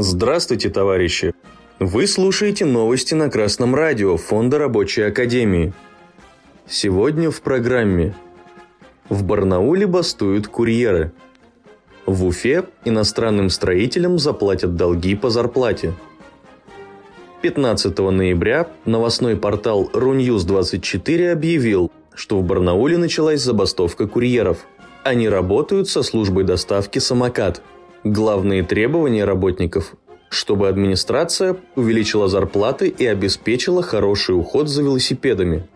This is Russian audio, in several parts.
Здравствуйте, товарищи! Вы слушаете новости на Красном радио Фонда Рабочей Академии. Сегодня в программе. В Барнауле бастуют курьеры. В Уфе иностранным строителям заплатят долги по зарплате. 15 ноября новостной портал RUNews24 объявил, что в Барнауле началась забастовка курьеров. Они работают со службой доставки «Самокат», Главные требования работников – чтобы администрация увеличила зарплаты и обеспечила хороший уход за велосипедами.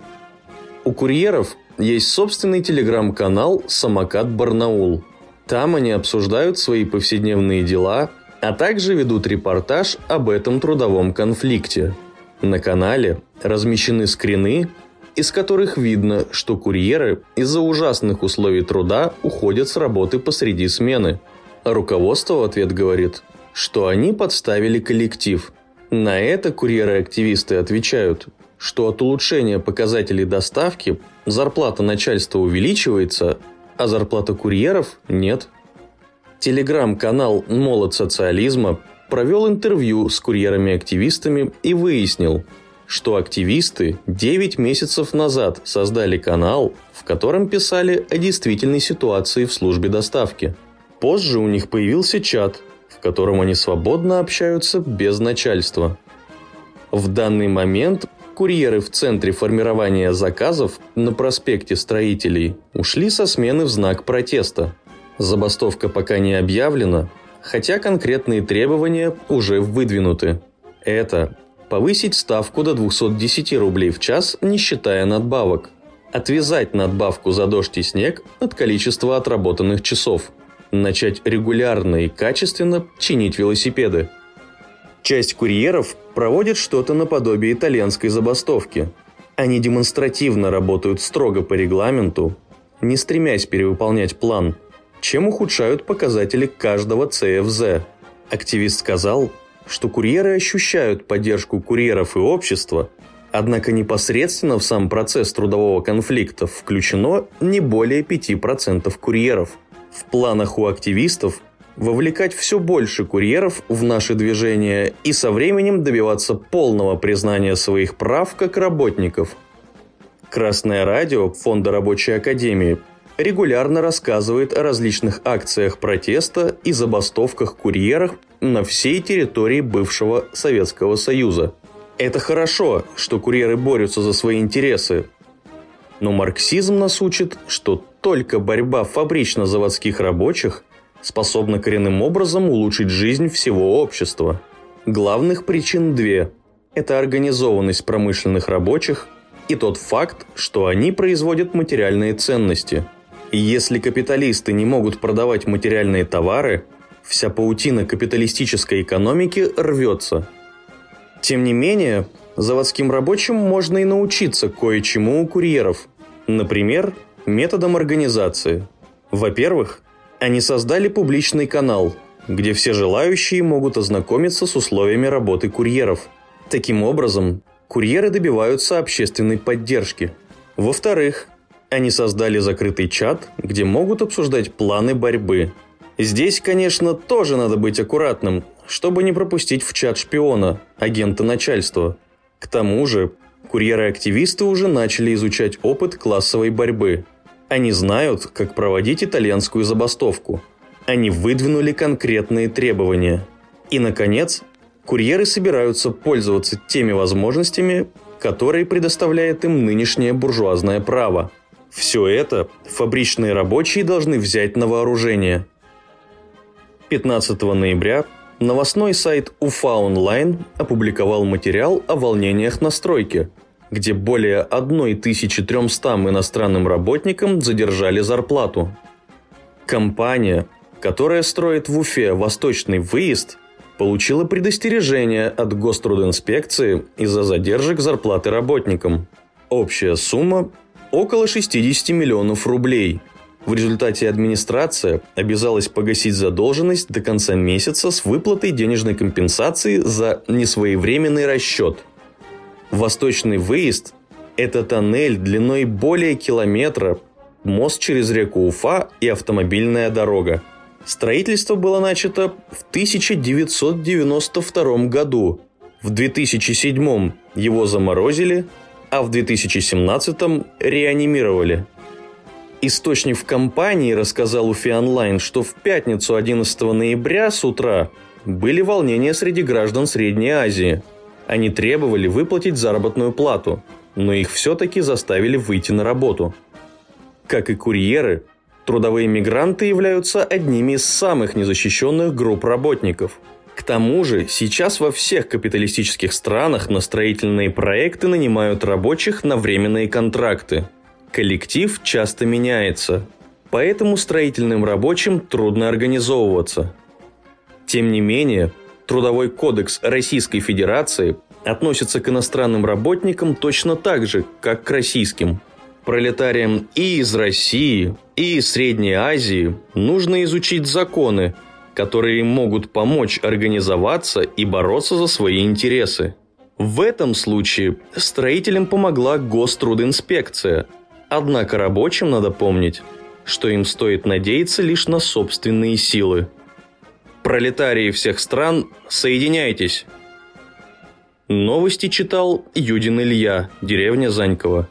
У курьеров есть собственный телеграм-канал «Самокат Барнаул». Там они обсуждают свои повседневные дела, а также ведут репортаж об этом трудовом конфликте. На канале размещены скрины, из которых видно, что курьеры из-за ужасных условий труда уходят с работы посреди смены – Руководство в ответ говорит, что они подставили коллектив. На это курьеры-активисты отвечают, что от улучшения показателей доставки зарплата начальства увеличивается, а зарплата курьеров нет. Телеграм-канал «Молот социализма» провел интервью с курьерами-активистами и выяснил, что активисты 9 месяцев назад создали канал, в котором писали о действительной ситуации в службе доставки – Позже у них появился чат, в котором они свободно общаются без начальства. В данный момент курьеры в центре формирования заказов на проспекте строителей ушли со смены в знак протеста. Забастовка пока не объявлена, хотя конкретные требования уже выдвинуты. Это повысить ставку до 210 рублей в час, не считая надбавок. Отвязать надбавку за дождь и снег от количества отработанных часов – начать регулярно и качественно чинить велосипеды. Часть курьеров проводит что-то наподобие итальянской забастовки. Они демонстративно работают строго по регламенту, не стремясь перевыполнять план, чем ухудшают показатели каждого ЦФЗ. Активист сказал, что курьеры ощущают поддержку курьеров и общества, однако непосредственно в сам процесс трудового конфликта включено не более 5% курьеров – в планах у активистов вовлекать все больше курьеров в наше движение и со временем добиваться полного признания своих прав как работников. Красное радио Фонда Рабочей Академии регулярно рассказывает о различных акциях протеста и забастовках курьеров на всей территории бывшего Советского Союза. Это хорошо, что курьеры борются за свои интересы, но марксизм нас учит, что только борьба фабрично-заводских рабочих способна коренным образом улучшить жизнь всего общества. Главных причин две. Это организованность промышленных рабочих и тот факт, что они производят материальные ценности. И если капиталисты не могут продавать материальные товары, вся паутина капиталистической экономики рвется. Тем не менее, заводским рабочим можно и научиться кое-чему у курьеров – Например, методом организации. Во-первых, они создали публичный канал, где все желающие могут ознакомиться с условиями работы курьеров. Таким образом, курьеры добиваются общественной поддержки. Во-вторых, они создали закрытый чат, где могут обсуждать планы борьбы. Здесь, конечно, тоже надо быть аккуратным, чтобы не пропустить в чат шпиона, агента начальства. К тому же, Курьеры-активисты уже начали изучать опыт классовой борьбы. Они знают, как проводить итальянскую забастовку. Они выдвинули конкретные требования. И, наконец, курьеры собираются пользоваться теми возможностями, которые предоставляет им нынешнее буржуазное право. Все это фабричные рабочие должны взять на вооружение. 15 ноября новостной сайт Уфа Онлайн опубликовал материал о волнениях на стройке – где более 1300 иностранным работникам задержали зарплату. Компания, которая строит в Уфе восточный выезд, получила предостережение от Гострудинспекции из-за задержек зарплаты работникам. Общая сумма – около 60 миллионов рублей. В результате администрация обязалась погасить задолженность до конца месяца с выплатой денежной компенсации за несвоевременный расчет – Восточный выезд – это тоннель длиной более километра, мост через реку Уфа и автомобильная дорога. Строительство было начато в 1992 году. В 2007 его заморозили, а в 2017 реанимировали. Источник в компании рассказал Уфе Онлайн, что в пятницу 11 ноября с утра были волнения среди граждан Средней Азии. Они требовали выплатить заработную плату, но их все-таки заставили выйти на работу. Как и курьеры, Трудовые мигранты являются одними из самых незащищенных групп работников. К тому же, сейчас во всех капиталистических странах на строительные проекты нанимают рабочих на временные контракты. Коллектив часто меняется, поэтому строительным рабочим трудно организовываться. Тем не менее, Трудовой кодекс Российской Федерации относится к иностранным работникам точно так же, как к российским – Пролетариям и из России, и из Средней Азии нужно изучить законы, которые могут помочь организоваться и бороться за свои интересы. В этом случае строителям помогла Гострудинспекция. Однако рабочим надо помнить, что им стоит надеяться лишь на собственные силы. Пролетарии всех стран, соединяйтесь! Новости читал Юдин Илья, деревня Занькова.